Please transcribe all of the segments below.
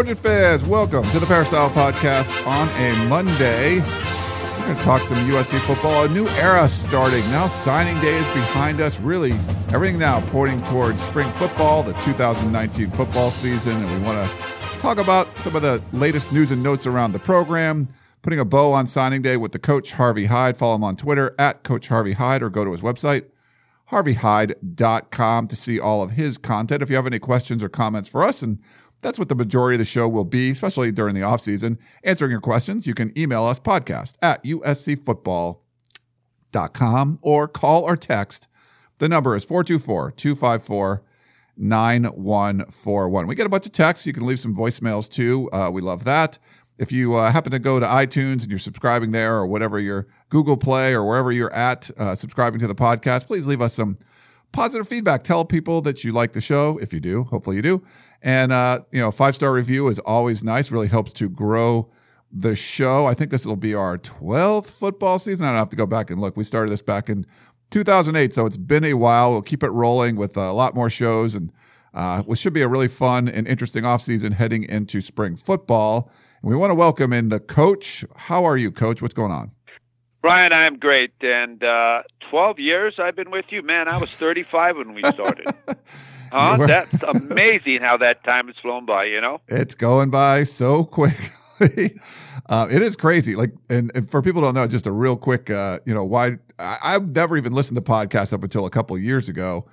Trojan fans. Welcome to the Peristyle Podcast on a Monday. We're going to talk some USC football. A new era starting. Now signing day is behind us. Really, everything now pointing towards spring football, the 2019 football season. And we want to talk about some of the latest news and notes around the program. Putting a bow on signing day with the coach, Harvey Hyde. Follow him on Twitter at Coach Harvey Hyde or go to his website, harveyhyde.com to see all of his content. If you have any questions or comments for us, and that's what the majority of the show will be, especially during the off season, answering your questions, you can email us podcast at uscfootball.com or call or text. The number is 424 254 9141. We get a bunch of texts. You can leave some voicemails too. Uh, we love that. If you uh, happen to go to iTunes and you're subscribing there or whatever your Google Play or wherever you're at, uh, subscribing to the podcast, please leave us some positive feedback. Tell people that you like the show. If you do, hopefully you do. And, uh, you know, five star review is always nice, really helps to grow the show. I think this will be our 12th football season. I don't have to go back and look. We started this back in 2008, so it's been a while. We'll keep it rolling with a lot more shows and uh, which should be a really fun and interesting offseason heading into spring football. And we want to welcome in the coach. How are you, coach? What's going on? Brian, I'm great. And uh, 12 years I've been with you. Man, I was 35 when we started. huh? That's amazing how that time has flown by, you know? It's going by so quickly. uh, it is crazy. Like, and, and, for people who don't know, just a real quick, uh, you know, why I, I've never even listened to podcasts up until a couple of years ago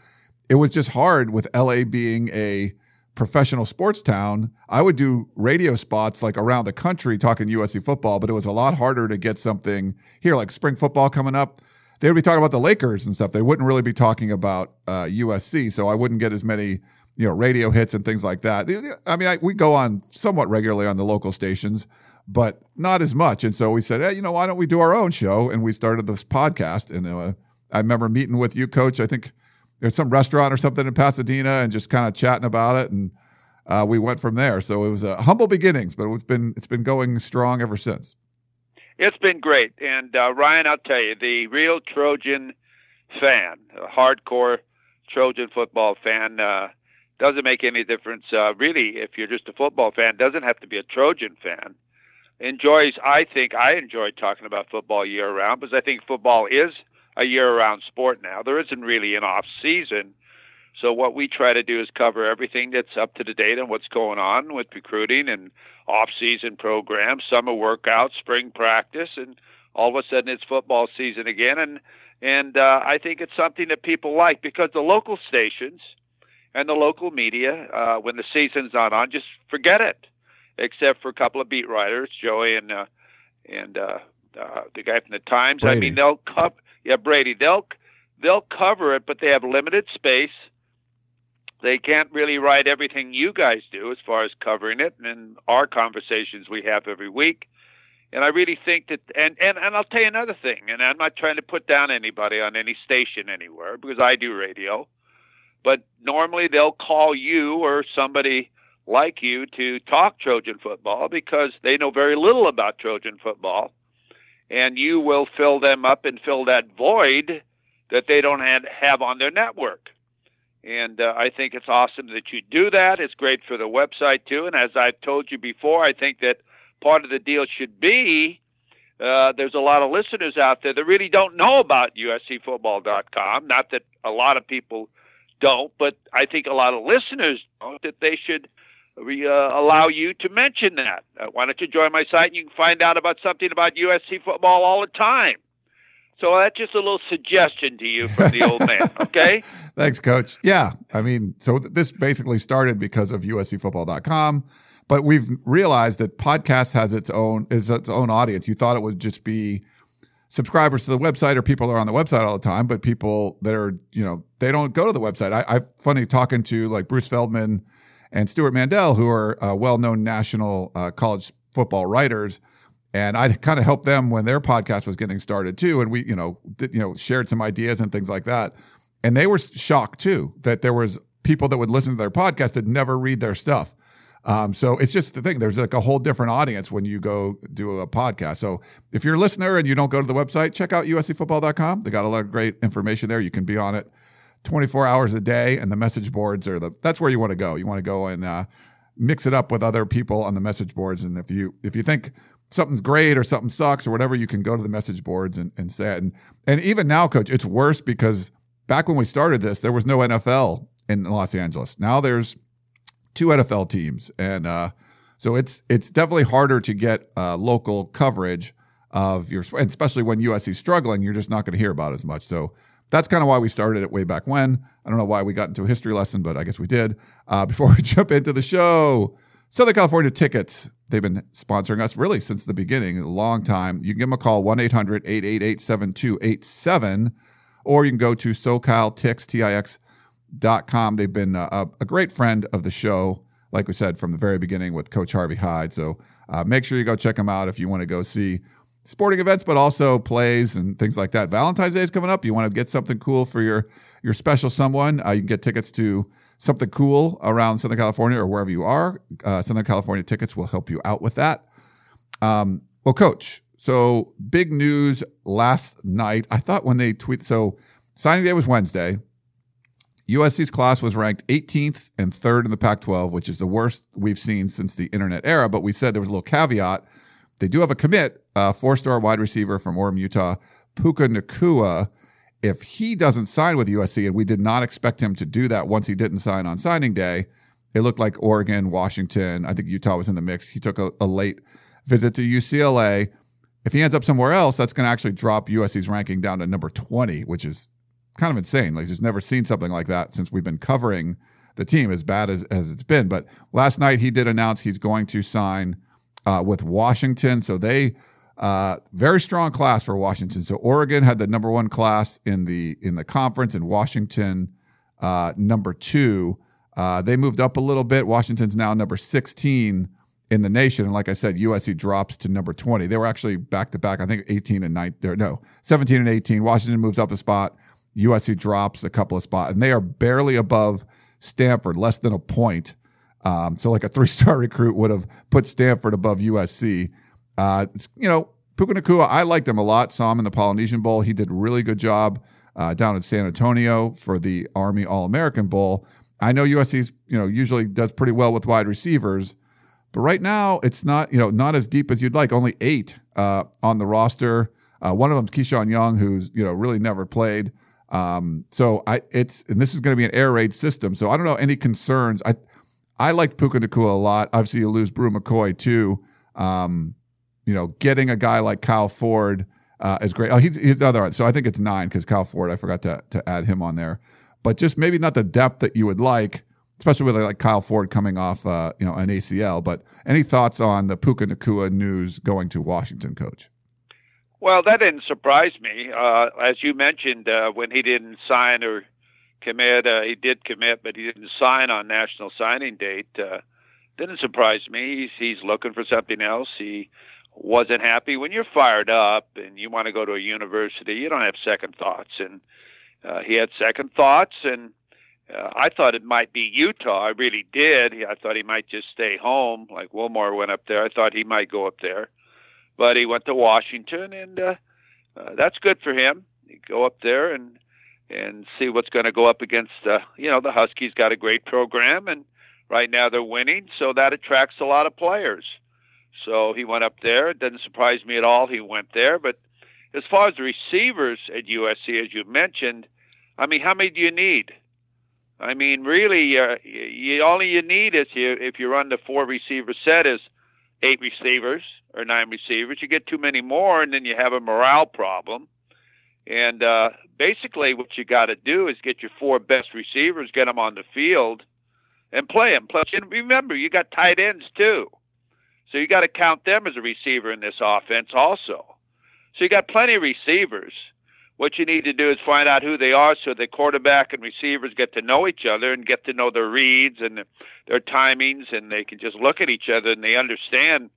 it was just hard with LA being a professional sports town. I would do radio spots like around the country talking USC football, but it was a lot harder to get something here, like spring football coming up. They would be talking about the Lakers and stuff. They wouldn't really be talking about uh, USC, so I wouldn't get as many you know radio hits and things like that. I mean, I, we go on somewhat regularly on the local stations, but not as much. And so we said, hey, you know, why don't we do our own show? And we started this podcast. And uh, I remember meeting with you, Coach. I think there's some restaurant or something in Pasadena and just kind of chatting about it. And uh, we went from there. So it was a humble beginnings, but it's been it's been going strong ever since. It's been great, and uh, Ryan, I'll tell you, the real Trojan fan, a hardcore Trojan football fan, uh, doesn't make any difference. Uh, really, if you're just a football fan, doesn't have to be a Trojan fan. Enjoys, I think, I enjoy talking about football year round because I think football is a year-round sport now. There isn't really an off season. So what we try to do is cover everything that's up to the date on what's going on with recruiting and off-season programs, summer workouts, spring practice, and all of a sudden it's football season again. And and uh, I think it's something that people like because the local stations and the local media, uh, when the season's not on, just forget it, except for a couple of beat writers, Joey and uh, and uh, uh, the guy from the Times. Brady. I mean, they'll cover yeah, Brady. They'll they'll cover it, but they have limited space. They can't really write everything you guys do as far as covering it, and our conversations we have every week. And I really think that, and, and, and I'll tell you another thing, and I'm not trying to put down anybody on any station anywhere because I do radio, but normally they'll call you or somebody like you to talk Trojan football because they know very little about Trojan football and you will fill them up and fill that void that they don't have on their network. And uh, I think it's awesome that you do that. It's great for the website too. And as I've told you before, I think that part of the deal should be uh, there's a lot of listeners out there that really don't know about USCFootball.com. Not that a lot of people don't, but I think a lot of listeners don't that they should we uh, allow you to mention that. Uh, why don't you join my site and you can find out about something about USC football all the time. So that's just a little suggestion to you from the old man. Okay. Thanks, Coach. Yeah, I mean, so this basically started because of USCFootball.com, but we've realized that podcast has its own is its own audience. You thought it would just be subscribers to the website or people are on the website all the time, but people that are you know they don't go to the website. I, I funny talking to like Bruce Feldman and Stewart Mandel, who are uh, well-known national uh, college football writers. And I kind of helped them when their podcast was getting started too. And we, you know, did, you know, shared some ideas and things like that. And they were shocked too that there was people that would listen to their podcast that never read their stuff. Um, so it's just the thing. There's like a whole different audience when you go do a podcast. So if you're a listener and you don't go to the website, check out uscfootball.com. They got a lot of great information there. You can be on it 24 hours a day, and the message boards are the that's where you want to go. You want to go and uh, mix it up with other people on the message boards. And if you if you think something's great or something sucks or whatever, you can go to the message boards and, and say it. And and even now, coach, it's worse because back when we started this, there was no NFL in Los Angeles. Now there's two NFL teams, and uh, so it's it's definitely harder to get uh, local coverage of your, especially when USC's struggling. You're just not going to hear about as much. So that's kind of why we started it way back when. I don't know why we got into a history lesson, but I guess we did. Uh, before we jump into the show, Southern California Tickets. They've been sponsoring us really since the beginning, a long time. You can give them a call, 1 800 888 7287, or you can go to SoCalTix, dot com. They've been a, a, great friend of the show, like we said from the very beginning with Coach Harvey Hyde. So uh, make sure you go check them out if you want to go see sporting events, but also plays and things like that. Valentine's Day is coming up. You want to get something cool for your your special someone. Uh, you can get tickets to something cool around Southern California or wherever you are. Uh, Southern California tickets will help you out with that. Um, well, Coach. So big news last night. I thought when they tweet. So signing day was Wednesday. USC's class was ranked 18th and third in the Pac 12, which is the worst we've seen since the internet era. But we said there was a little caveat. They do have a commit, uh, four star wide receiver from Orem, Utah, Puka Nacua. If he doesn't sign with USC, and we did not expect him to do that once he didn't sign on signing day, it looked like Oregon, Washington, I think Utah was in the mix. He took a, a late visit to UCLA. If he ends up somewhere else, that's going to actually drop USC's ranking down to number 20, which is kind of insane. Like, just never seen something like that since we've been covering the team as bad as, as it's been. But last night he did announce he's going to sign uh, with Washington. So they uh, very strong class for Washington. So Oregon had the number one class in the in the conference, and Washington uh, number two. Uh, they moved up a little bit. Washington's now number 16 in the nation. And like I said, USC drops to number 20. They were actually back to back, I think 18 and 19, no, 17 and 18. Washington moves up a spot. USC drops a couple of spots, and they are barely above Stanford, less than a point. Um, so, like a three star recruit would have put Stanford above USC. Uh, you know, Puka Nacua, I liked him a lot. Saw him in the Polynesian Bowl. He did a really good job uh, down in San Antonio for the Army All American Bowl. I know USC's, you know, usually does pretty well with wide receivers, but right now it's not, you know, not as deep as you'd like. Only eight uh, on the roster. Uh, one of them's Keyshawn Young, who's you know really never played. Um, so I it's and this is going to be an air raid system. So I don't know any concerns. I I liked Puka Nacua a lot. Obviously, you lose Bru McCoy too. Um, you know, getting a guy like Kyle Ford uh, is great. Oh, he's, he's other. So I think it's nine because Kyle Ford. I forgot to to add him on there, but just maybe not the depth that you would like, especially with like Kyle Ford coming off uh, you know an ACL. But any thoughts on the Puka Nacua news going to Washington, coach? Well, that didn't surprise me. Uh, as you mentioned, uh, when he didn't sign or commit, uh, he did commit, but he didn't sign on national signing date. Uh, didn't surprise me. He's, he's looking for something else. He wasn't happy. When you're fired up and you want to go to a university, you don't have second thoughts. And uh, he had second thoughts, and uh, I thought it might be Utah. I really did. I thought he might just stay home, like Wilmore went up there. I thought he might go up there but he went to Washington, and uh, uh, that's good for him. You go up there and and see what's going to go up against. Uh, you know, the Huskies got a great program, and right now they're winning, so that attracts a lot of players. So he went up there. It doesn't surprise me at all. He went there, but as far as the receivers at USC, as you mentioned, I mean, how many do you need? I mean, really, uh, you, all you need is you, if you run the four receiver set is eight receivers or nine receivers. You get too many more, and then you have a morale problem. And uh, basically, what you got to do is get your four best receivers, get them on the field, and play them. Plus, and remember, you got tight ends too, so you got to count them as a receiver in this offense also. So you got plenty of receivers. What you need to do is find out who they are so the quarterback and receivers get to know each other and get to know their reads and their timings, and they can just look at each other and they understand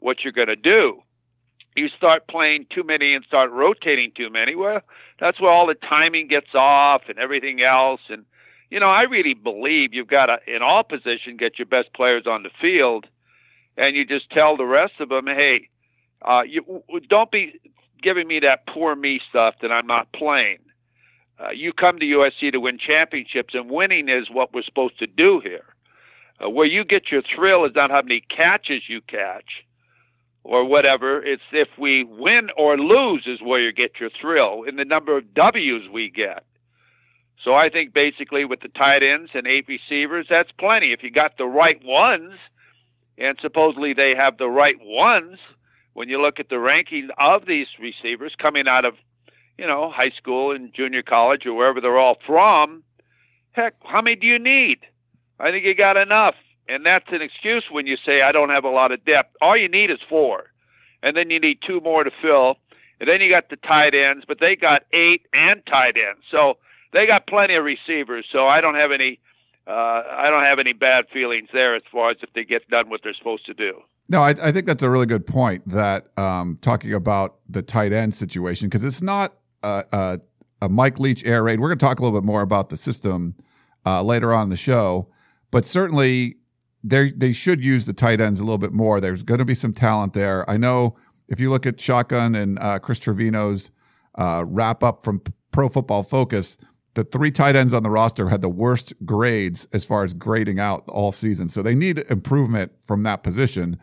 what you're going to do. You start playing too many and start rotating too many, well, that's where all the timing gets off and everything else. And, you know, I really believe you've got to, in all positions, get your best players on the field, and you just tell the rest of them, hey, uh, you don't be giving me that poor me stuff that I'm not playing. Uh, you come to USC to win championships, and winning is what we're supposed to do here. Uh, where you get your thrill is not how many catches you catch or whatever. It's if we win or lose is where you get your thrill in the number of W's we get. So I think basically with the tight ends and eight receivers, that's plenty. If you got the right ones, and supposedly they have the right ones, when you look at the ranking of these receivers coming out of, you know, high school and junior college or wherever they're all from, heck, how many do you need? I think you got enough. And that's an excuse when you say, I don't have a lot of depth. All you need is four. And then you need two more to fill. And then you got the tight ends, but they got eight and tight ends. So they got plenty of receivers. So I don't have any uh, I don't have any bad feelings there as far as if they get done what they're supposed to do. No, I, I think that's a really good point. That um, talking about the tight end situation because it's not a, a, a, Mike Leach air raid. We're going to talk a little bit more about the system uh, later on in the show, but certainly they they should use the tight ends a little bit more. There's going to be some talent there. I know if you look at Shotgun and uh, Chris Trevino's uh, wrap up from Pro Football Focus the three tight ends on the roster had the worst grades as far as grading out all season. So they need improvement from that position.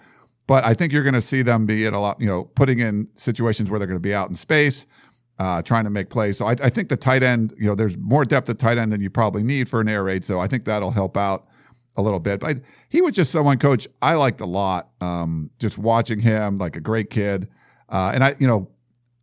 But I think you're going to see them be in a lot, you know, putting in situations where they're going to be out in space, uh, trying to make plays. So I, I, think the tight end, you know, there's more depth at tight end than you probably need for an air raid. So I think that'll help out a little bit. But he was just someone, coach, I liked a lot. Um, just watching him, like a great kid. Uh, and I, you know,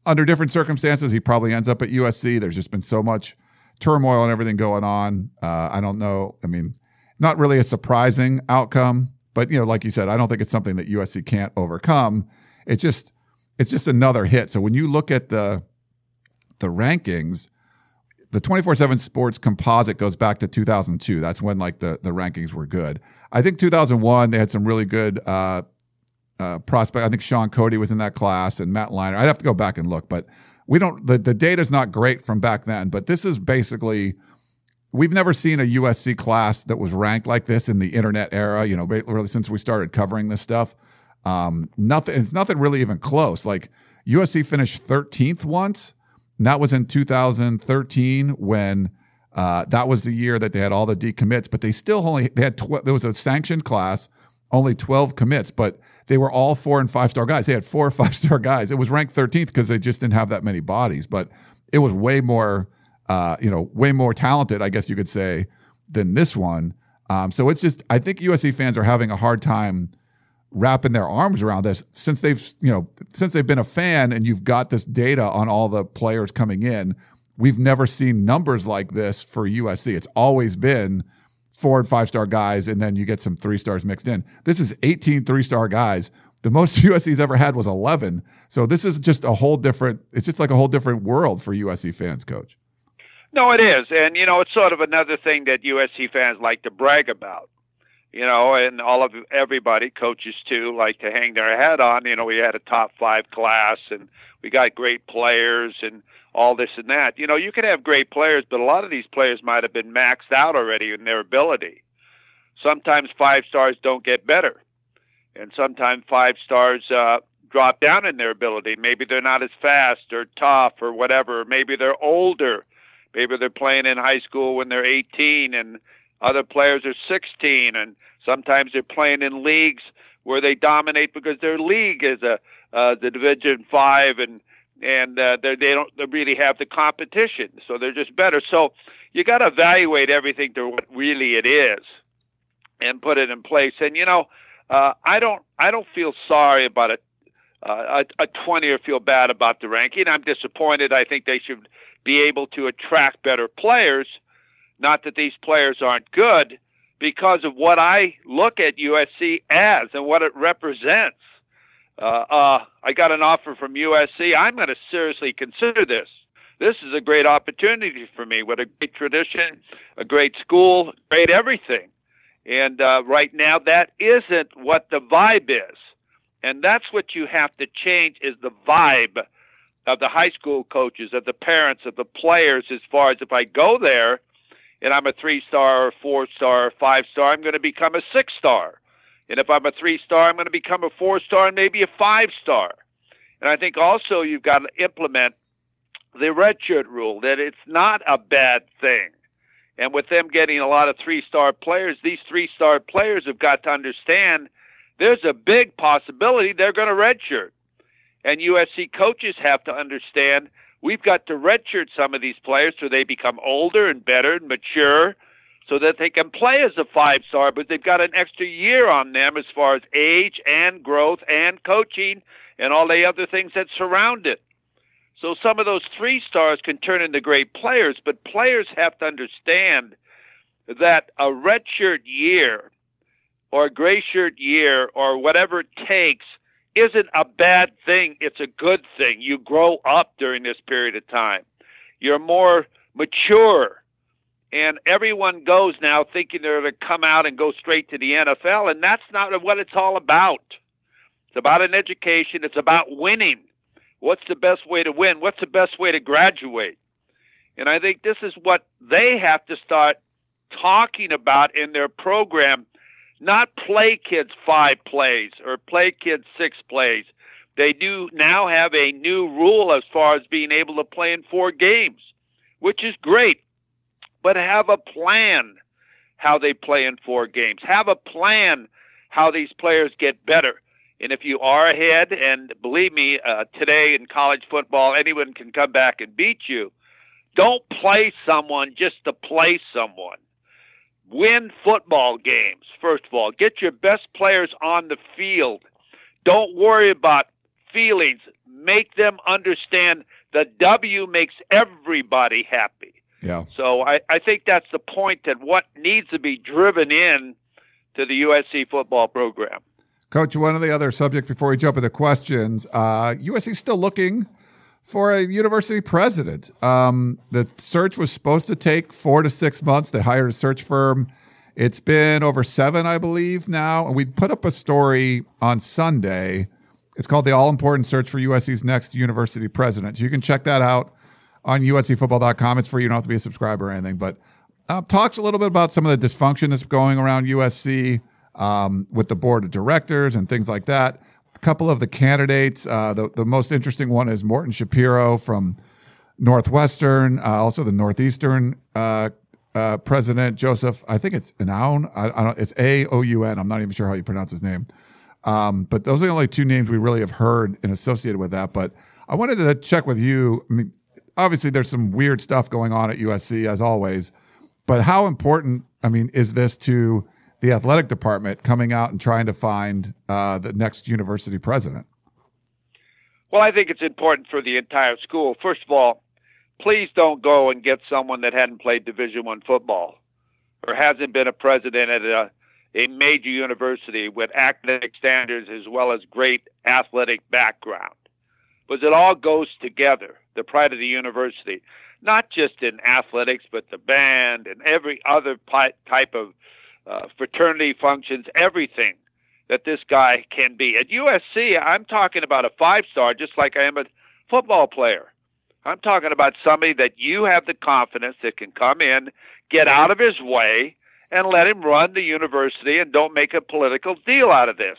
under different circumstances, he probably ends up at USC. There's just been so much turmoil and everything going on. Uh, I don't know. I mean, not really a surprising outcome, but you know, like you said, I don't think it's something that USC can't overcome. It's just it's just another hit. So when you look at the the rankings, the 24/7 Sports composite goes back to 2002. That's when like the the rankings were good. I think 2001 they had some really good uh, uh, prospect. I think Shaun Cody was in that class and Matt Leinart. I'd have to go back and look, but we don't the, the data is not great from back then, but this is basically we've never seen a USC class that was ranked like this in the internet era, you know, really since we started covering this stuff. Um, nothing it's nothing really even close. Like USC finished 13th once. And that was in 2013 when uh, that was the year that they had all the decommits, but they still only they had tw- there was a sanctioned class only 12 commits, but they were all four and five star guys. They had four or five star guys. It was ranked 13th because they just didn't have that many bodies, but it was way more, uh, you know, way more talented, I guess you could say, than this one. Um, so it's just, I think USC fans are having a hard time wrapping their arms around this since they've, you know, since they've been a fan and you've got this data on all the players coming in. We've never seen numbers like this for USC. It's always been four and five star guys, and then you get some three stars mixed in. This is 18 three star guys. The most USC's ever had was 11. So this is just a whole different, it's just like a whole different world for USC fans, coach. No, it is. And, you know, it's sort of another thing that USC fans like to brag about. You know, and all of everybody, coaches too, like to hang their hat on. You know, we had a top five class and we got great players and all this and that. You know, you can have great players, but a lot of these players might have been maxed out already in their ability. Sometimes five stars don't get better, and sometimes five stars uh, drop down in their ability. Maybe they're not as fast or tough or whatever. Maybe they're older. Maybe they're playing in high school when they're 18 and other players are 16 and sometimes they're playing in leagues where they dominate because their league is a uh, the division 5 and and uh, they don't really have the competition, so they're just better. So you got to evaluate everything to what really it is, and put it in place. And you know, uh, I don't I don't feel sorry about it. Uh, a, a 20 or feel bad about the ranking. I'm disappointed. I think they should be able to attract better players. Not that these players aren't good, because of what I look at USC as and what it represents uh, uh, I got an offer from USC. I'm going to seriously consider this. this is a great opportunity for me. What a great tradition, a great school, great everything. And uh, right now, that isn't what the vibe is. And that's what you have to change is the vibe of the high school coaches, of the parents, of the players, as far as if I go there and I'm a three star or four star or five star, I'm going to become a six star. And if I'm a three star, I'm going to become a four star and maybe a five star. And I think also you've got to implement the redshirt rule that it's not a bad thing. And with them getting a lot of three star players, these three star players have got to understand there's a big possibility they're going to redshirt. And USC coaches have to understand we've got to redshirt some of these players so they become older and better and mature so that they can play as a five star, but they've got an extra year on them as far as age and growth and coaching and all the other things that surround it. So some of those three stars can turn into great players, but players have to understand that a redshirt year or a gray shirt year or whatever it takes isn't a bad thing. It's a good thing. You grow up during this period of time. You're more mature. And everyone goes now thinking they're going to come out and go straight to the NFL, and that's not what it's all about. It's about an education, it's about winning. What's the best way to win? What's the best way to graduate? And I think this is what they have to start talking about in their program not play kids five plays or play kids six plays. They do now have a new rule as far as being able to play in four games, which is great. But have a plan how they play in four games. Have a plan how these players get better. And if you are ahead, and believe me, uh, today in college football, anyone can come back and beat you. Don't play someone just to play someone win football games, first of all. Get your best players on the field. Don't worry about feelings. Make them understand the W makes everybody happy. Yeah. So I, I think that's the point that what needs to be driven in to the USC football program. Coach, one of the other subjects before we jump into questions, uh, USC still looking for a university president. Um, the search was supposed to take four to six months. They hired a search firm. It's been over seven, I believe, now. And we put up a story on Sunday. It's called The All Important Search for USC's Next University President. So you can check that out on uscfootball.com. It's free. You don't have to be a subscriber or anything. But uh, talks a little bit about some of the dysfunction that's going around USC um, with the board of directors and things like that couple of the candidates. Uh, the, the most interesting one is Morton Schapiro from Northwestern, uh, also the Northeastern uh, uh president, Joseph. I think it's Aoun. I, I, don't, it's A O U N. I'm not even sure how you pronounce his name. Um, but those are the only two names we really have heard and associated with that. But I wanted to check with you. I mean, obviously, there's some weird stuff going on at USC as always. But how important, I mean, is this to the athletic department coming out and trying to find uh, the next university president? Well, I think it's important for the entire school. First of all, please don't go and get someone that hadn't played Division One football or hasn't been a president at a, a major university with academic standards as well as great athletic background. Because it all goes together, the pride of the university, not just in athletics, but the band and every other type of uh, fraternity functions, everything that this guy can be. At USC, I'm talking about a five star, just like I am a football player. I'm talking about somebody that you have the confidence that can come in, get out of his way, and let him run the university and don't make a political deal out of this.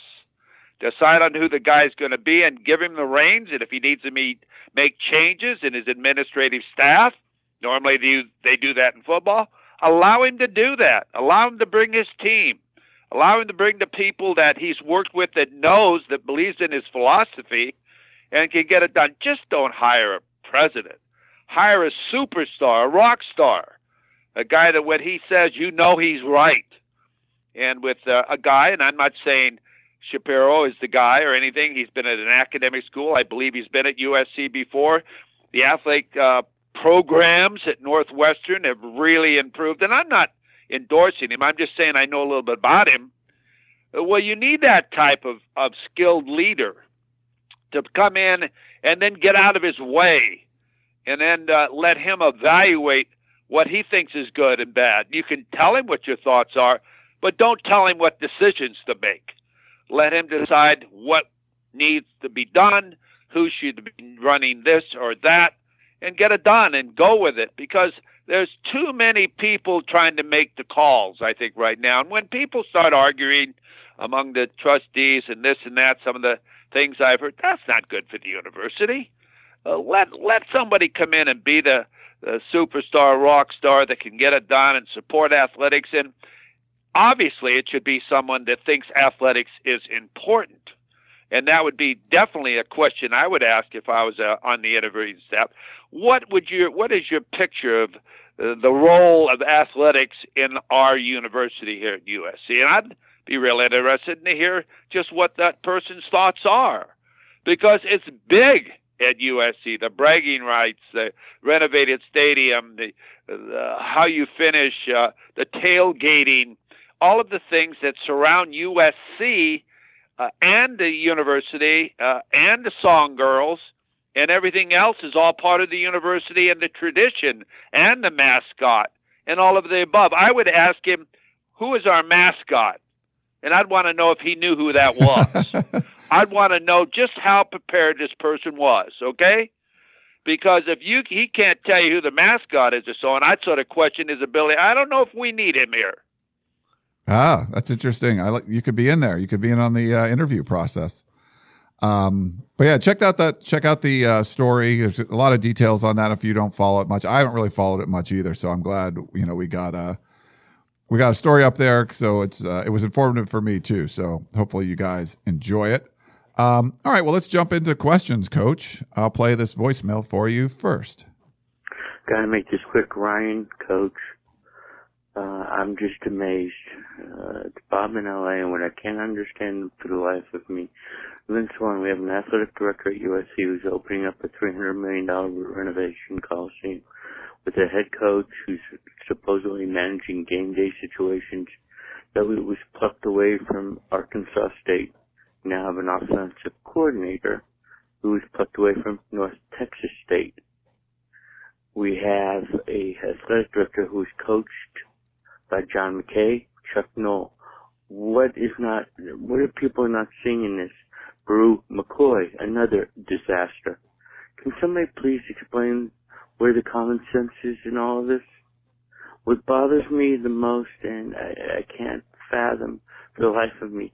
Decide on who the guy's going to be and give him the reins. And if he needs to meet, make changes in his administrative staff, normally they, they do that in football, Allow him to do that. Allow him to bring his team. Allow him to bring the people that he's worked with that knows, that believes in his philosophy, and can get it done. Just don't hire a president. Hire a superstar, a rock star, a guy that when he says, you know he's right. And with uh, a guy, and I'm not saying Schapiro is the guy or anything. He's been at an academic school. I believe he's been at USC before. The athletic uh, programs at Northwestern have really improved. And I'm not endorsing him. I'm just saying I know a little bit about him. Well, you need that type of, of skilled leader to come in and then get out of his way and then uh, let him evaluate what he thinks is good and bad. You can tell him what your thoughts are, but don't tell him what decisions to make. Let him decide what needs to be done, who should be running this or that, and get it done and go with it because there's too many people trying to make the calls, I think, right now. And when people start arguing among the trustees and this and that, some of the things I've heard, that's not good for the university. Uh, let let somebody come in and be the, the superstar, rock star that can get it done and support athletics. And obviously, it should be someone that thinks athletics is important. And that would be definitely a question I would ask if I was uh, on the interviewing staff. What would your What is your picture of uh, the role of athletics in our university here at USC? And I'd be real interested to hear just what that person's thoughts are, because it's big at USC. The bragging rights, the renovated stadium, the, the how you finish, uh, the tailgating, all of the things that surround USC uh, and the university uh, and the song girls and everything else is all part of the university and the tradition and the mascot and all of the above. I would ask him, who is our mascot? And I'd want to know if he knew who that was. I'd want to know just how prepared this person was, okay? Because if you he can't tell you who the mascot is or so on, I'd sort of question his ability. I don't know if we need him here. Ah, that's interesting. I like you could be in there. You could be in on the uh, interview process. Um, but yeah, check out that check out the uh, story. There's a lot of details on that. If you don't follow it much, I haven't really followed it much either. So I'm glad you know we got a we got a story up there. So it's uh, it was informative for me too. So hopefully you guys enjoy it. Um, all right, well let's jump into questions, Coach. I'll play this voicemail for you first. Gotta make this quick, Ryan, Coach. Uh, I'm just amazed. Uh, it's Bob in LA, and what I can't understand for the life of me, Lynn Swann, we have an athletic director at USC who's opening up a $300 million renovation coliseum with a head coach who's supposedly managing game day situations that was plucked away from Arkansas State. Now have an offensive coordinator who was plucked away from North Texas State. We have a athletic director who's coached by John McKay, Chuck Noll. What is not, what are people not seeing in this? Bru McCoy, another disaster. Can somebody please explain where the common sense is in all of this? What bothers me the most, and I, I can't fathom for the life of me,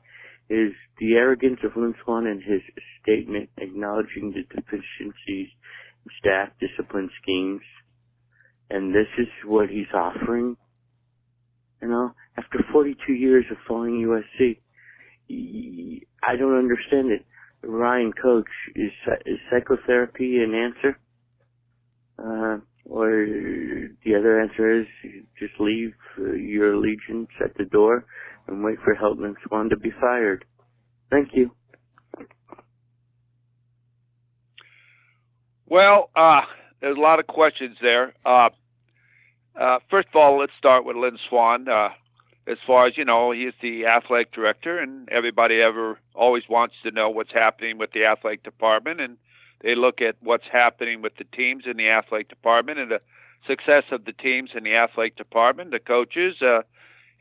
is the arrogance of Lynn Swann and his statement acknowledging the deficiencies in staff discipline schemes. And this is what he's offering you know, after 42 years of following USC, I don't understand it. Ryan, coach, is, is psychotherapy an answer? Uh, or the other answer is just leave uh, your allegiance at the door and wait for Heltman Swann to be fired. Thank you. Well, uh, there's a lot of questions there. Uh, uh, first of all, let's start with Lynn Swann. As far as you know, he's the athletic director, and everybody ever always wants to know what's happening with the athletic department, and they look at what's happening with the teams in the athletic department and the success of the teams in the athletic department, the coaches, uh,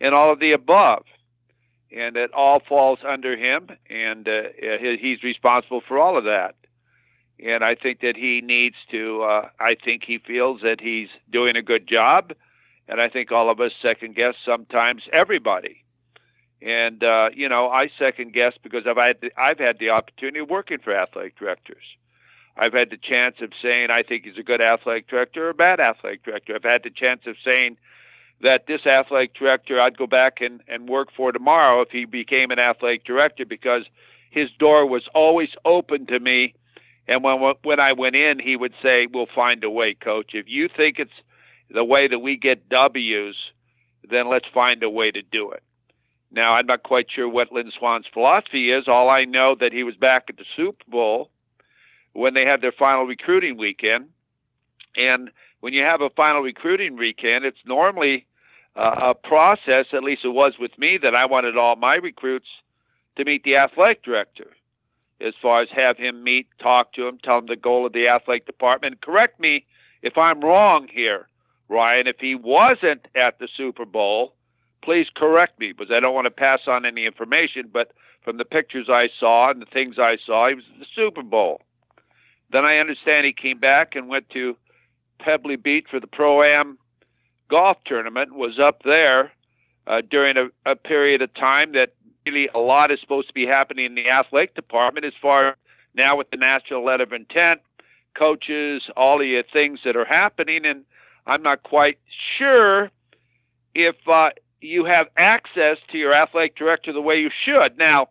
and all of the above. And it all falls under him, and uh, he's responsible for all of that and I think that he needs to. Uh, I think he feels that he's doing a good job, and I think all of us second guess sometimes everybody. And uh, you know, I second guess because I've had the, I've had the opportunity of working for athletic directors. I've had the chance of saying I think he's a good athletic director or a bad athletic director. I've had the chance of saying that this athletic director I'd go back and, and work for tomorrow if he became an athletic director because his door was always open to me and when when I went in, he would say, "We'll find a way, coach. If you think it's the way that we get W's, then let's find a way to do it." Now, I'm not quite sure what Lynn Swann's philosophy is. All I know that he was back at the Super Bowl when they had their final recruiting weekend, and when you have a final recruiting weekend, it's normally uh, a process. At least it was with me that I wanted all my recruits to meet the athletic director as far as have him meet, talk to him, tell him the goal of the athletic department. Correct me if I'm wrong here, Ryan. If he wasn't at the Super Bowl, please correct me because I don't want to pass on any information. But from the pictures I saw and the things I saw, he was at the Super Bowl. Then I understand he came back and went to Pebble Beach for the Pro Am golf tournament. Was up there uh, during a, a period of time that really a lot is supposed to be happening in the athletic department as far now with the national letter of intent, coaches, all the things that are happening, and I'm not quite sure if uh, you have access to your athletic director the way you should. Now,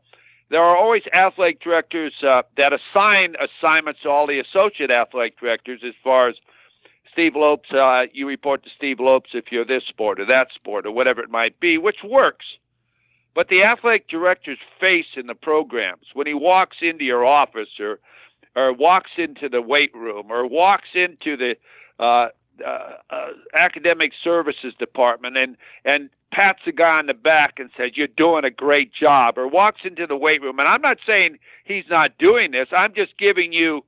there are always athletic directors uh, that assign assignments to all the associate athletic directors as far as Steve Lopes, uh, you report to Steve Lopes if you're this sport or that sport or whatever it might be, which works. But the athletic director's face in the programs, when he walks into your office or or walks into the weight room or walks into the uh, uh, uh, academic services department and and pats the guy on the back and says you're doing a great job or walks into the weight room. And I'm not saying he's not doing this. I'm just giving you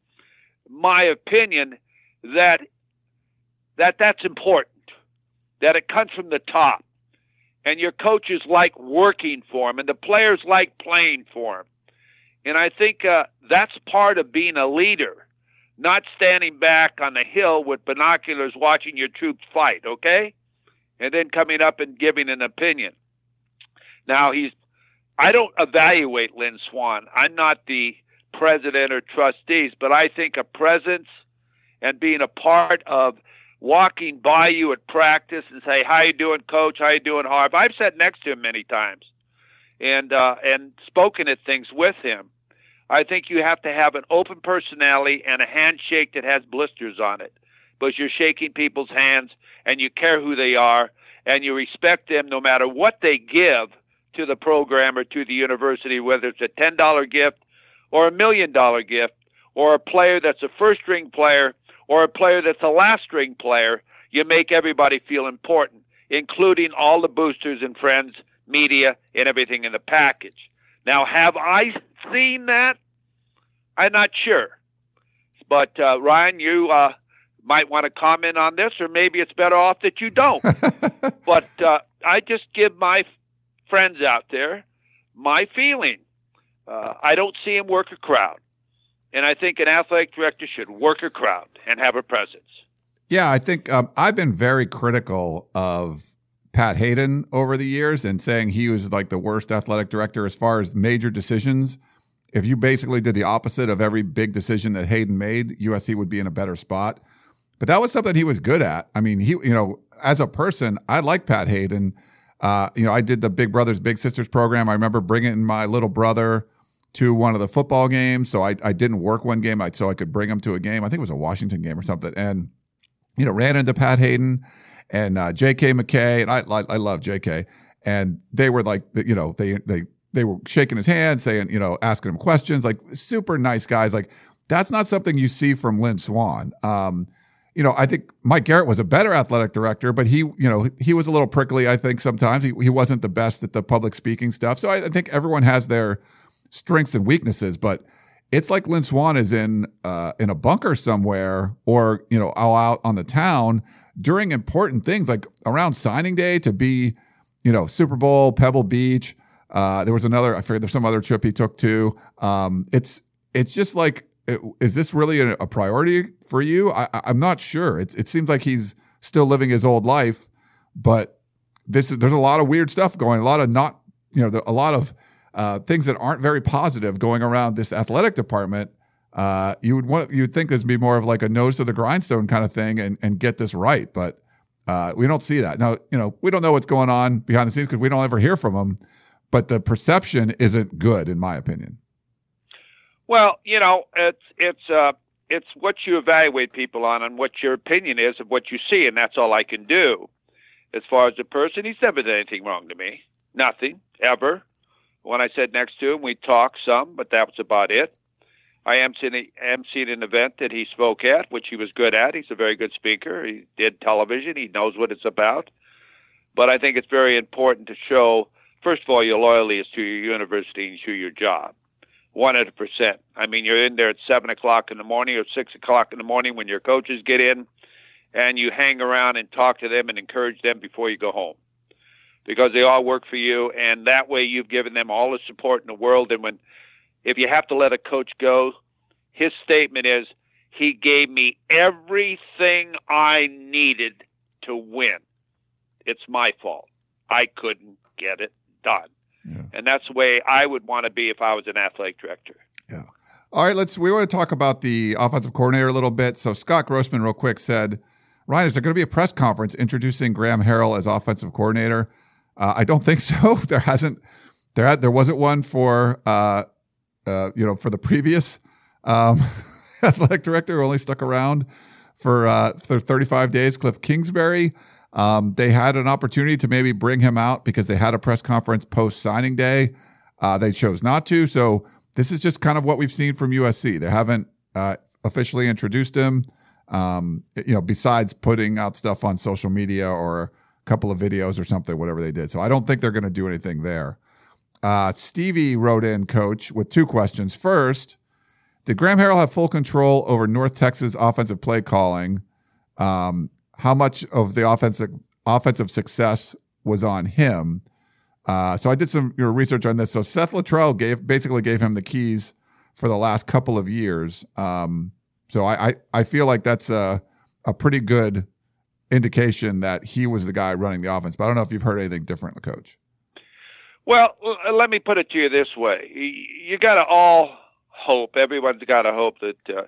my opinion that that that's important that it comes from the top. And your coaches like working for him and the players like playing for him. And I think uh, that's part of being a leader not standing back on the hill with binoculars watching your troops fight, okay? And then coming up and giving an opinion. Now, he's, I don't evaluate Lynn Swann. I'm not the president or trustees, but I think a presence and being a part of walking by you at practice and say, "How you doing, coach? How you doing, Harv?" I've sat next to him many times, and uh, and spoken at things with him. I think you have to have an open personality and a handshake that has blisters on it. But you're shaking people's hands and you care who they are and you respect them no matter what they give to the program or to the university, whether it's a $10 gift or a million dollar gift or a player that's a first string player or a player that's a last string player. You make everybody feel important, including all the boosters and friends, media, and everything in the package. Now, have I seen that? I'm not sure. But uh, Ryan, you uh, might want to comment on this, or maybe it's better off that you don't. but uh, I just give my friends out there my feeling. Uh, I don't see him work a crowd. And I think an athletic director should work a crowd and have a presence. Yeah, I think um, I've been very critical of Pat Haden over the years and saying he was like the worst athletic director as far as major decisions. If you basically did the opposite of every big decision that Haden made, USC would be in a better spot. But that was something he was good at. I mean, he, you know, as a person, I like Pat Haden. Uh, you know, I did the Big Brothers Big Sisters program. I remember bringing my little brother to one of the football games. So I, I didn't work one game, I, so I could bring him to a game. I think it was a Washington game or something. And you know, ran into Pat Haden and uh, J.K. McKay, and I, I, I love J.K. And they were like, you know, they they they were shaking his hand, saying, you know, asking him questions, like super nice guys. Like that's not something you see from Lynn Swann. Um, you know, I think Mike Garrett was a better athletic director, but he, you know, he was a little prickly. I think sometimes he he wasn't the best at the public speaking stuff. So I, I think everyone has their strengths and weaknesses, but it's like Lynn Swann is in uh, in a bunker somewhere, or you know, out on the town during important things like around signing day to be, you know, Super Bowl, Pebble Beach. Uh, there was another, I forget, there's some other trip he took too. Um, it's, it's just like, is this really a, a priority for you? I, am not sure. It, it seems like he's still living his old life, but this there's a lot of weird stuff going, a lot of not, you know, a lot of uh, things that aren't very positive going around this athletic department uh, you would want you'd think this would be more of like a nose to the grindstone kind of thing and and get this right, but uh, we don't see that now. You know, we don't know what's going on behind the scenes because we don't ever hear from them. But the perception isn't good, in my opinion. Well, you know, it's it's uh, it's what you evaluate people on and what your opinion is of what you see, and that's all I can do. As far as the person, he's never done anything wrong to me. Nothing ever. When I sat next to him, we talked some, but that was about it. I am emceed an event that he spoke at, which he was good at. He's a very good speaker. He did television. He knows what it's about. But I think it's very important to show, first of all, your loyalty is to your university and to your job. 100%. I mean, you're in there at 7 o'clock in the morning or 6 o'clock in the morning when your coaches get in, and you hang around and talk to them and encourage them before you go home because they all work for you, and that way you've given them all the support in the world. And when, if you have to let a coach go, his statement is, he gave me everything I needed to win. It's my fault. I couldn't get it done. Yeah. And that's the way I would want to be if I was an athletic director. Yeah. All right, let's we want to talk about the offensive coordinator a little bit. So Scott Grossman real quick said, Ryan, is there going to be a press conference introducing Graham Harrell as offensive coordinator? Uh, I don't think so. There hasn't there had, there wasn't one for uh, uh, you know for the previous um, athletic director who only stuck around for uh, for 35 days, Cliff Kingsbury. Um, they had an opportunity to maybe bring him out because they had a press conference post signing day. Uh, they chose not to. So this is just kind of what we've seen from USC. They haven't uh, officially introduced him. Um, you know, besides putting out stuff on social media or a couple of videos or something, whatever they did. So I don't think they're going to do anything there. Uh, Stevie wrote in, coach, with two questions. First, did Graham Harrell have full control over North Texas offensive play calling? Um, how much of the offensive offensive success was on him? Uh, so I did some research on this. So Seth Littrell gave basically gave him the keys for the last couple of years. Um, so I, I, I feel like that's a a pretty good indication that he was the guy running the offense. But I don't know if you've heard anything different, coach. Well, let me put it to you this way: you got to all hope. Everyone's got to hope that uh,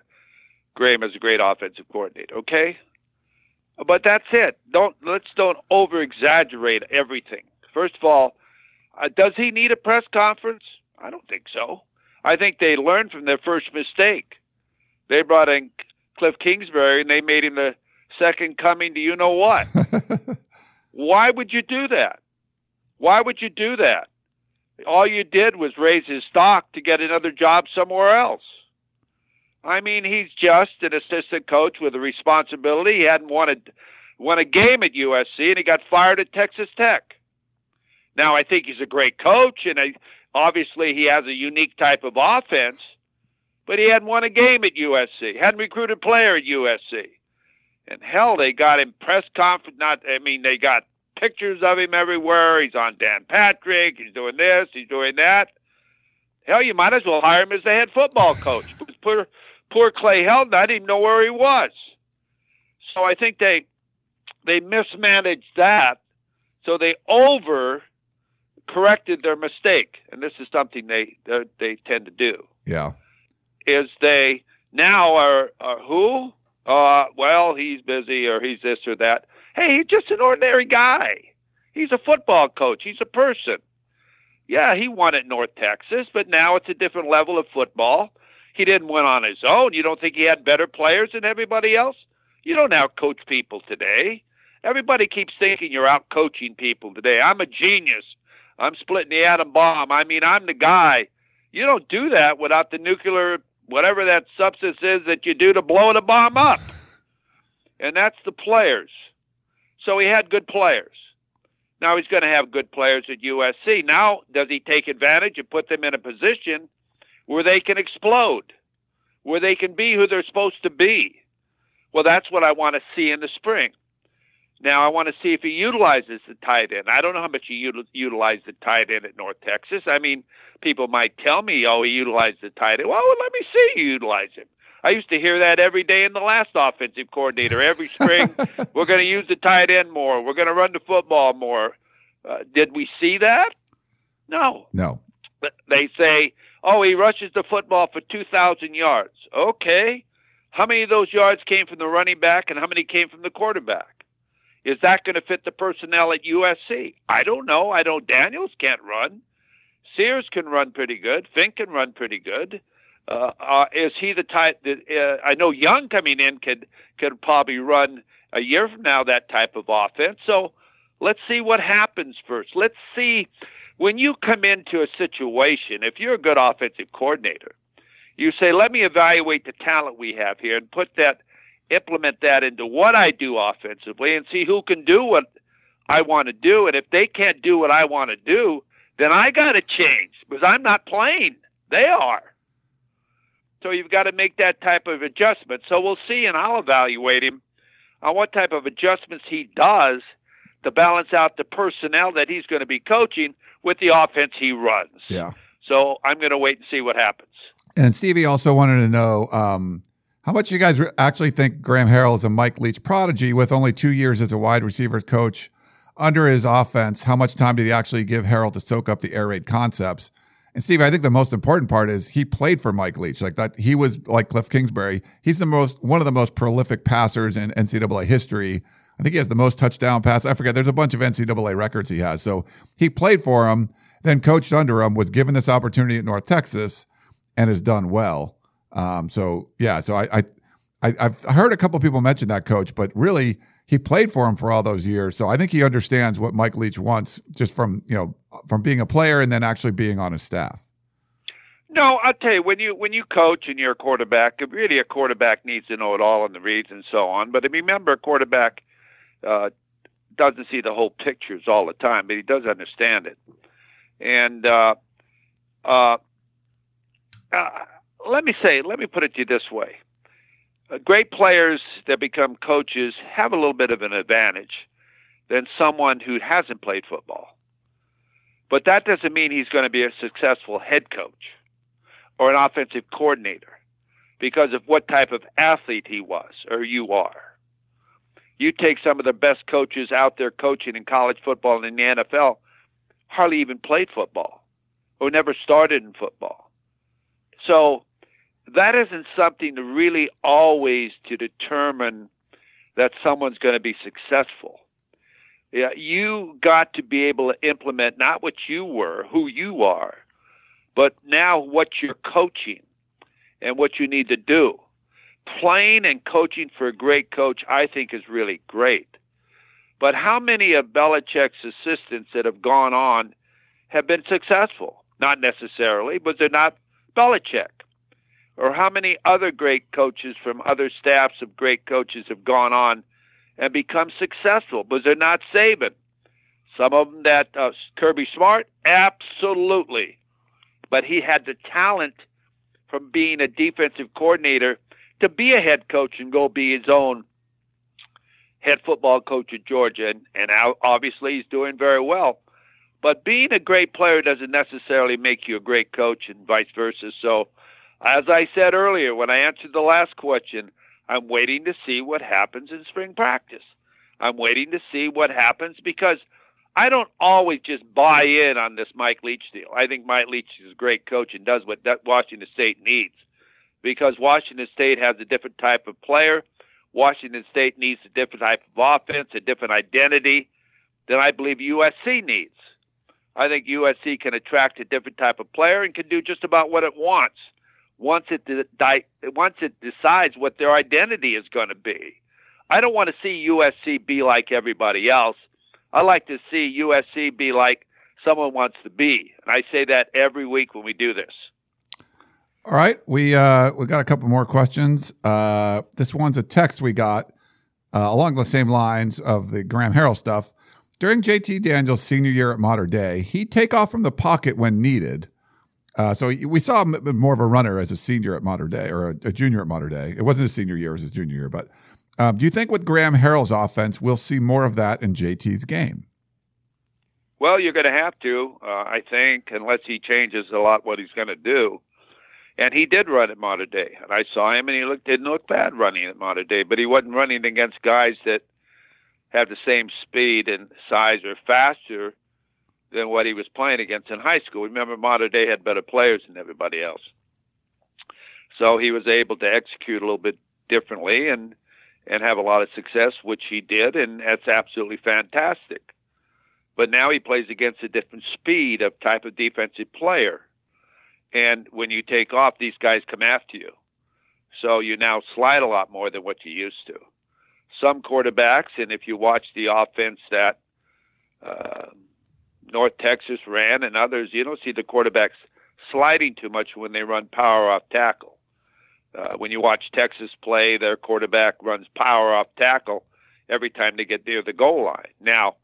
Graham is a great offensive coordinator. Okay, but that's it. Don't let's don't over exaggerate everything. First of all, uh, does he need a press conference? I don't think so. I think they learned from their first mistake. They brought in Cliff Kingsbury and they made him the second coming to you know what. Why would you do that? Why would you do that? all you did was raise his stock to get another job somewhere else. I mean, he's just an assistant coach with a responsibility. He hadn't won a, won a game at USC, and he got fired at Texas Tech. Now, I think he's a great coach, and I, obviously he has a unique type of offense, but he hadn't won a game at USC, hadn't recruited a player at USC. And hell, they got him press conference. Not, I mean, they got pictures of him everywhere. He's on Dan Patrick. He's doing this. He's doing that. Hell, you might as well hire him as the head football coach. poor, poor Clay Helton, I didn't even know where he was. So I think they they mismanaged that. So they over corrected their mistake, and this is something they they, they tend to do. Yeah, is they now are, are who? Uh, well, he's busy or he's this or that. Hey, he's just an ordinary guy. He's a football coach. He's a person. Yeah, he won at North Texas, but now it's a different level of football. He didn't win on his own. You don't think he had better players than everybody else? You don't out coach people today. Everybody keeps thinking you're out coaching people today. I'm a genius. I'm splitting the atom bomb. I mean, I'm the guy. You don't do that without the nuclear, whatever that substance is that you do to blow the bomb up. And that's the players. So he had good players. Now he's going to have good players at USC. Now, does he take advantage and put them in a position where they can explode, where they can be who they're supposed to be? Well, that's what I want to see in the spring. Now, I want to see if he utilizes the tight end. I don't know how much he util- utilized the tight end at North Texas. I mean, people might tell me, oh, he utilized the tight end. Well, let me see you utilize him. I used to hear that every day in the last offensive coordinator. Every spring, we're going to use the tight end more. We're going to run the football more. Uh, did we see that? No. No. But they say, oh, he rushes the football for 2,000 yards. Okay. How many of those yards came from the running back and how many came from the quarterback? Is that going to fit the personnel at USC? I don't know. I know Daniels can't run. Sears can run pretty good. Fink can run pretty good. Uh, uh, is he the type that uh, I know Young coming in could could probably run a year from now that type of offense. So let's see what happens first. Let's see when you come into a situation. If you're a good offensive coordinator, you say, "Let me evaluate the talent we have here and put that, implement that into what I do offensively, and see who can do what I want to do. And if they can't do what I want to do, then I got to change because I'm not playing. They are." So you've got to make that type of adjustment. So we'll see, and I'll evaluate him on what type of adjustments he does to balance out the personnel that he's going to be coaching with the offense he runs. Yeah. So I'm going to wait and see what happens. And Stevie also wanted to know um, how much you guys actually think Graham Harrell is a Mike Leach prodigy with only two years as a wide receivers coach under his offense. How much time did he actually give Harrell to soak up the air raid concepts? And Steve, I think the most important part is he played for Mike Leach. Like that, he was like Cliff Kingsbury. He's the most one of the most prolific passers in NCAA history. I think he has the most touchdown pass. I forget. There's a bunch of NCAA records he has. So he played for him, then coached under him, was given this opportunity at North Texas, and has done well. Um, so yeah, so I, I, I have heard a couple people mention that coach, but really he played for him for all those years. So I think he understands what Mike Leach wants just from, you know, from being a player and then actually being on his staff. No, I'll tell you when you when you coach and you're a quarterback, really a quarterback needs to know it all in the reads and so on. But remember, a quarterback uh, doesn't see the whole pictures all the time, but he does understand it. And uh, uh, uh, let me say, let me put it to you this way: uh, great players that become coaches have a little bit of an advantage than someone who hasn't played football. But that doesn't mean he's going to be a successful head coach or an offensive coordinator because of what type of athlete he was or you are. You take some of the best coaches out there coaching in college football and in the NFL, hardly even played football or never started in football. So that isn't something to really always to determine that someone's going to be successful. Yeah, you got to be able to implement not what you were, who you are, but now what you're coaching and what you need to do. Playing and coaching for a great coach, I think, is really great. But how many of Belichick's assistants that have gone on have been successful? Not necessarily, but they're not Belichick or how many other great coaches from other staffs of great coaches have gone on and become successful? but they're not Saban? Some of them that uh, Kirby Smart, absolutely, but he had the talent from being a defensive coordinator to be a head coach and go be his own head football coach at Georgia, and, and obviously he's doing very well. But being a great player doesn't necessarily make you a great coach, and vice versa. So as I said earlier when I answered the last question, I'm waiting to see what happens in spring practice. I'm waiting to see what happens because I don't always just buy in on this Mike Leach deal. I think Mike Leach is a great coach and does what Washington State needs because Washington State has a different type of player. Washington State needs a different type of offense, a different identity than I believe USC needs. I think USC can attract a different type of player and can do just about what it wants once it de- once it decides what their identity is going to be. I don't want to see USC be like everybody else. I like to see USC be like someone wants to be, and I say that every week when we do this. All right, we uh, we got a couple more questions. Uh, this one's a text we got uh, along the same lines of the Graham Harrell stuff. During JT Daniels' senior year at Mater Dei, he'd take off from the pocket when needed uh, so we saw him more of a runner as a senior at Mater Dei or a, a junior at Mater Dei. It wasn't his senior year; it was his junior year. But um, do you think with Graham Harrell's offense, we'll see more of that in JT's game? Well, you're going to have to, uh, I think, unless he changes a lot what he's going to do. And he did run at Mater Dei, and I saw him, and he looked didn't look bad running at Mater Dei, but he wasn't running against guys that have the same speed and size or faster than what he was playing against in high school. Remember, Mater Dei had better players than everybody else. So he was able to execute a little bit differently and and have a lot of success, which he did, and that's absolutely fantastic. But now he plays against a different speed of type of defensive player. And when you take off, these guys come after you. So you now slide a lot more than what you used to. Some quarterbacks, and if you watch the offense that uh, North Texas ran and others, you don't see the quarterbacks sliding too much when they run power off tackle. Uh, when you watch Texas play, their quarterback runs power off tackle every time they get near the goal line. Now,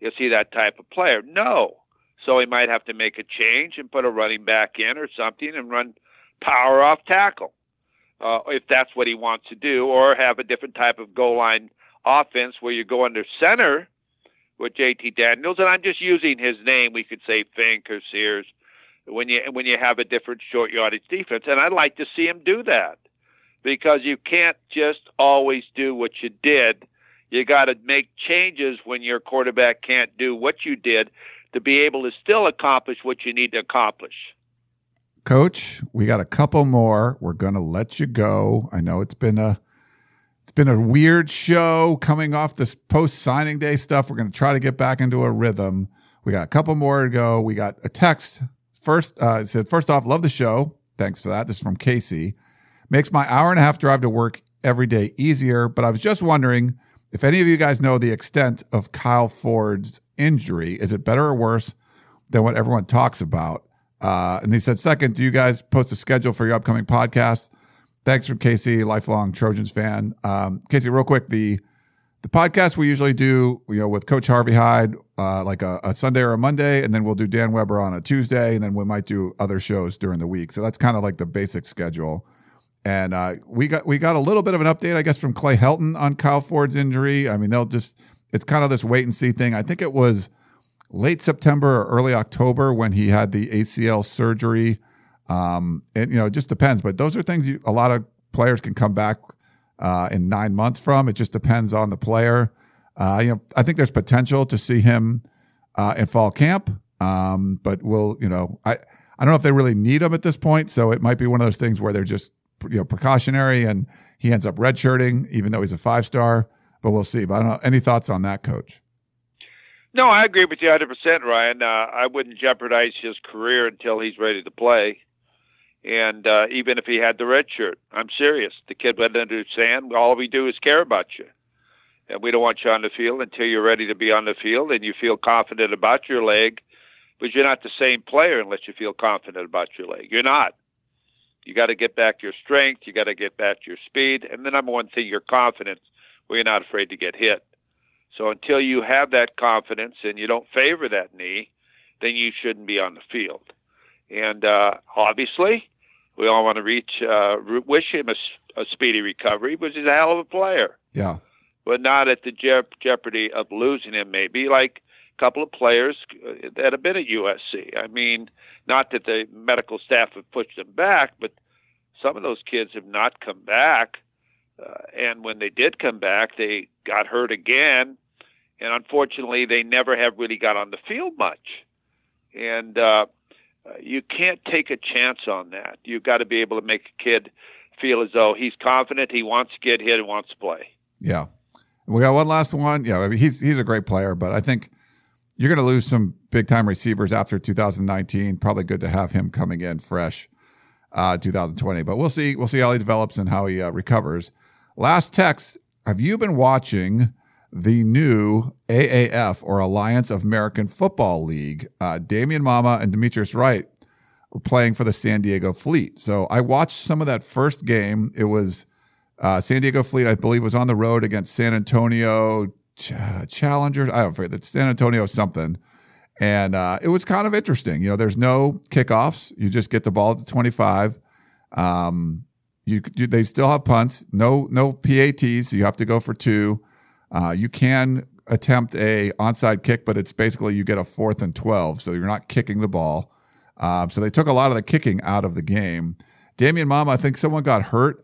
you'll see that type of player. No. So he might have to make a change and put a running back in or something and run power off tackle uh, if that's what he wants to do, or have a different type of goal line offense where you go under center with JT Daniels. And I'm just using his name. We could say Fink or Sears when you when you have a different short yardage defense. And I'd like to see him do that because you can't just always do what you did. You got to make changes when your quarterback can't do what you did to be able to still accomplish what you need to accomplish. Coach, we got a couple more. We're going to let you go. I know it's been a it's been a weird show coming off this post signing day stuff. We're going to try to get back into a rhythm. We got a couple more to go. We got a text first. Uh, it said, first off, love the show. Thanks for that. This is from Casey. Makes my hour and a half drive to work every day easier. But I was just wondering if any of you guys know the extent of Kyle Ford's injury. Is it better or worse than what everyone talks about? Uh, and he said, second, do you guys post a schedule for your upcoming podcast? Thanks from Casey, lifelong Trojans fan. Um, Casey, real quick, the the podcast we usually do, you know, with Coach Harvey Hyde, uh, like a, a, Sunday or a Monday, and then we'll do Dan Weber on a Tuesday, and then we might do other shows during the week. So that's kind of like the basic schedule. And uh, we got we got a little bit of an update, I guess, from Clay Helton on Kyle Ford's injury. I mean, they'll just it's kind of this wait and see thing. I think it was late September or early October when he had the ACL surgery. Um, and you know, it just depends. But those are things you, a lot of players can come back uh, in nine months from. It just depends on the player. Uh, you know, I think there's potential to see him uh, in fall camp, um, but we'll, you know, I I don't know if they really need him at this point. So it might be one of those things where they're just you know precautionary, and he ends up redshirting, even though he's a five star. But we'll see. But I don't know. Any thoughts on that, Coach? No, I agree with you 100%, Ryan. Uh, I wouldn't jeopardize his career until he's ready to play. And uh, even if he had the red shirt, I'm serious. The kid would understand all we do is care about you. And we don't want you on the field until you're ready to be on the field and you feel confident about your leg. But you're not the same player unless you feel confident about your leg. You're not. You got to get back your strength. You got to get back your speed. And the number one thing, your confidence, where you're not afraid to get hit. So until you have that confidence and you don't favor that knee, then you shouldn't be on the field. And uh, obviously, we all want to reach, uh, wish him a, a speedy recovery, but he's a hell of a player. Yeah. But not at the je- jeopardy of losing him, maybe like a couple of players uh, that have been at USC. I mean, not that the medical staff have pushed them back, but some of those kids have not come back. Uh, and when they did come back, they got hurt again. And unfortunately, they never have really got on the field much. And uh, you can't take a chance on that. You've got to be able to make a kid feel as though he's confident, he wants to get hit, and wants to play. Yeah, we got one last one. Yeah, I mean he's he's a great player, but I think you're going to lose some big time receivers after 2019. Probably good to have him coming in fresh, uh, 2020. But we'll see. We'll see how he develops and how he uh, recovers. Last text: Have you been watching? the new AAF or Alliance of American Football League. Uh, Damian Mama and Demetrius Wright were playing for the San Diego Fleet. So I watched some of that first game. It was uh, San Diego Fleet, I believe, was on the road against San Antonio Ch- Challengers. I don't forget that San Antonio something. And uh, it was kind of interesting. You know, there's no kickoffs. You just get the ball at the 25. Um, you, you, they still have punts. No no PATs. So you have to go for two. Uh, you can attempt a onside kick, but it's basically you get a fourth and 12. So you're not kicking the ball. Um, so they took a lot of the kicking out of the game. Damian Mama, I think someone got hurt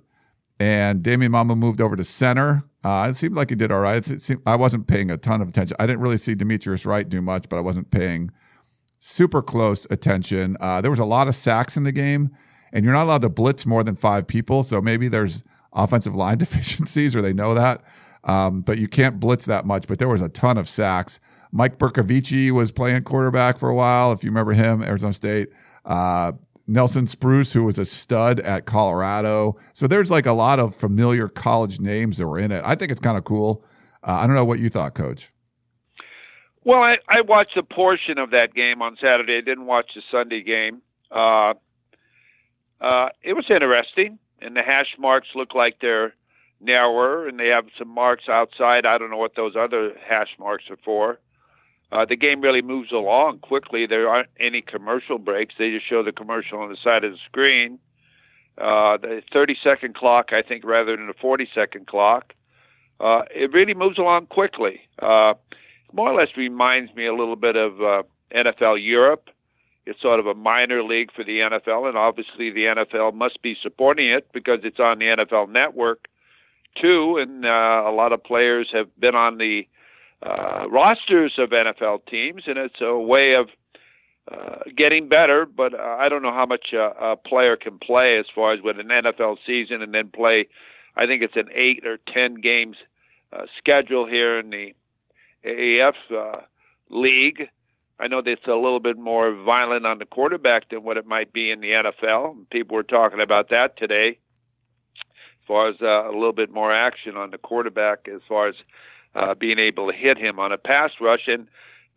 and Damian Mama moved over to center. Uh, it seemed like he did all right. Seemed, I wasn't paying a ton of attention. I didn't really see Demetrius Wright do much, but I wasn't paying super close attention. Uh, there was a lot of sacks in the game, and you're not allowed to blitz more than five people. So maybe there's offensive line deficiencies, or they know that. Um, but you can't blitz that much. But there was a ton of sacks. Mike Bercovici was playing quarterback for a while, if you remember him, Arizona State. Uh, Nelson Spruce, who was a stud at Colorado. So there's like a lot of familiar college names that were in it. I think it's kind of cool. Uh, I don't know what you thought, Coach. Well, I, I watched a portion of that game on Saturday. I didn't watch the Sunday game. Uh, uh, it was interesting, and the hash marks look like they're narrower, and they have some marks outside. I don't know what those other hash marks are for. Uh, the game really moves along quickly. There aren't any commercial breaks. They just show the commercial on the side of the screen. uh, the 30 second clock, I think, rather than a 40 second clock. Uh, it really moves along quickly. Uh, more or less reminds me a little bit of uh, NFL Europe. It's sort of a minor league for the NFL, and obviously the NFL must be supporting it because it's on the NFL Network too. And uh, a lot of players have been on the uh, rosters of NFL teams, and it's a way of uh, getting better. But uh, I don't know how much uh, a player can play as far as with an NFL season, and then play. I think it's an eight or ten games uh, schedule here in the AAF uh, league. I know that it's a little bit more violent on the quarterback than what it might be in the NFL. People were talking about that today, as far as uh, a little bit more action on the quarterback, as far as uh, being able to hit him on a pass rush and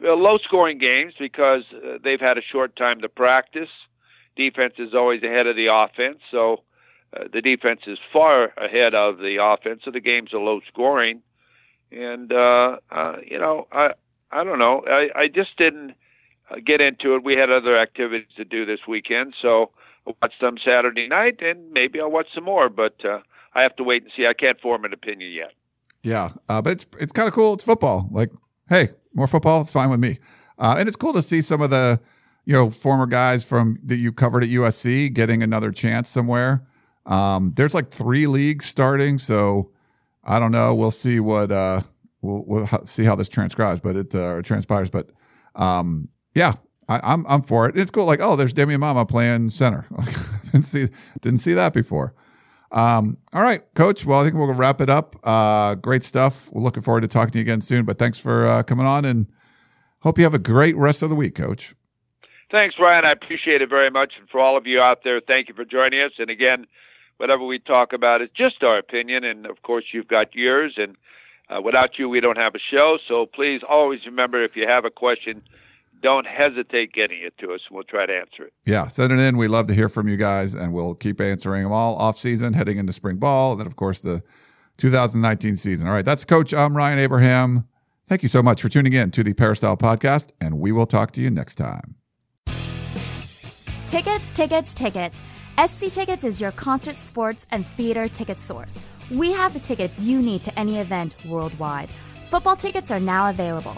uh, low scoring games because uh, they've had a short time to practice. Defense is always ahead of the offense, so uh, the defense is far ahead of the offense, so the games are low scoring. And uh, uh, you know, I I don't know. I, I just didn't uh, get into it. We had other activities to do this weekend, so I'll watch them Saturday night, and maybe I'll watch some more. But uh, I have to wait and see. I can't form an opinion yet. Yeah, uh, but it's it's kind of cool. It's football. Like, hey, more football. It's fine with me. Uh, and it's cool to see some of the you know former guys from that you covered at USC getting another chance somewhere. Um, there's like three leagues starting, so I don't know. We'll see what uh, we'll, we'll see how this transcribes, but it uh, transpires. But um, yeah, I, am I'm, I'm for it. It's cool. Like, oh, there's Damian Mama playing center. didn't see didn't see that before. Um, all right, Coach. Well, I think we'll wrap it up. Uh, great stuff. We're looking forward to talking to you again soon. But thanks for uh, coming on, and hope you have a great rest of the week, Coach. Thanks, Ryan. I appreciate it very much, and for all of you out there, thank you for joining us. And again, whatever we talk about is just our opinion, and of course, you've got yours. And uh, without you, we don't have a show. So please always remember if you have a question, don't hesitate getting it to us, and we'll try to answer it. Yeah, send it in. We love to hear from you guys, and we'll keep answering them all off season, heading into spring ball, and then of course the 2019 season. All right, that's Coach. I'm Ryan Abraham. Thank you so much for tuning in to the Peristyle Podcast, and we will talk to you next time. Tickets, tickets, tickets. SC Tickets is your concert, sports, and theater ticket source. We have the tickets you need to any event worldwide. Football tickets are now available.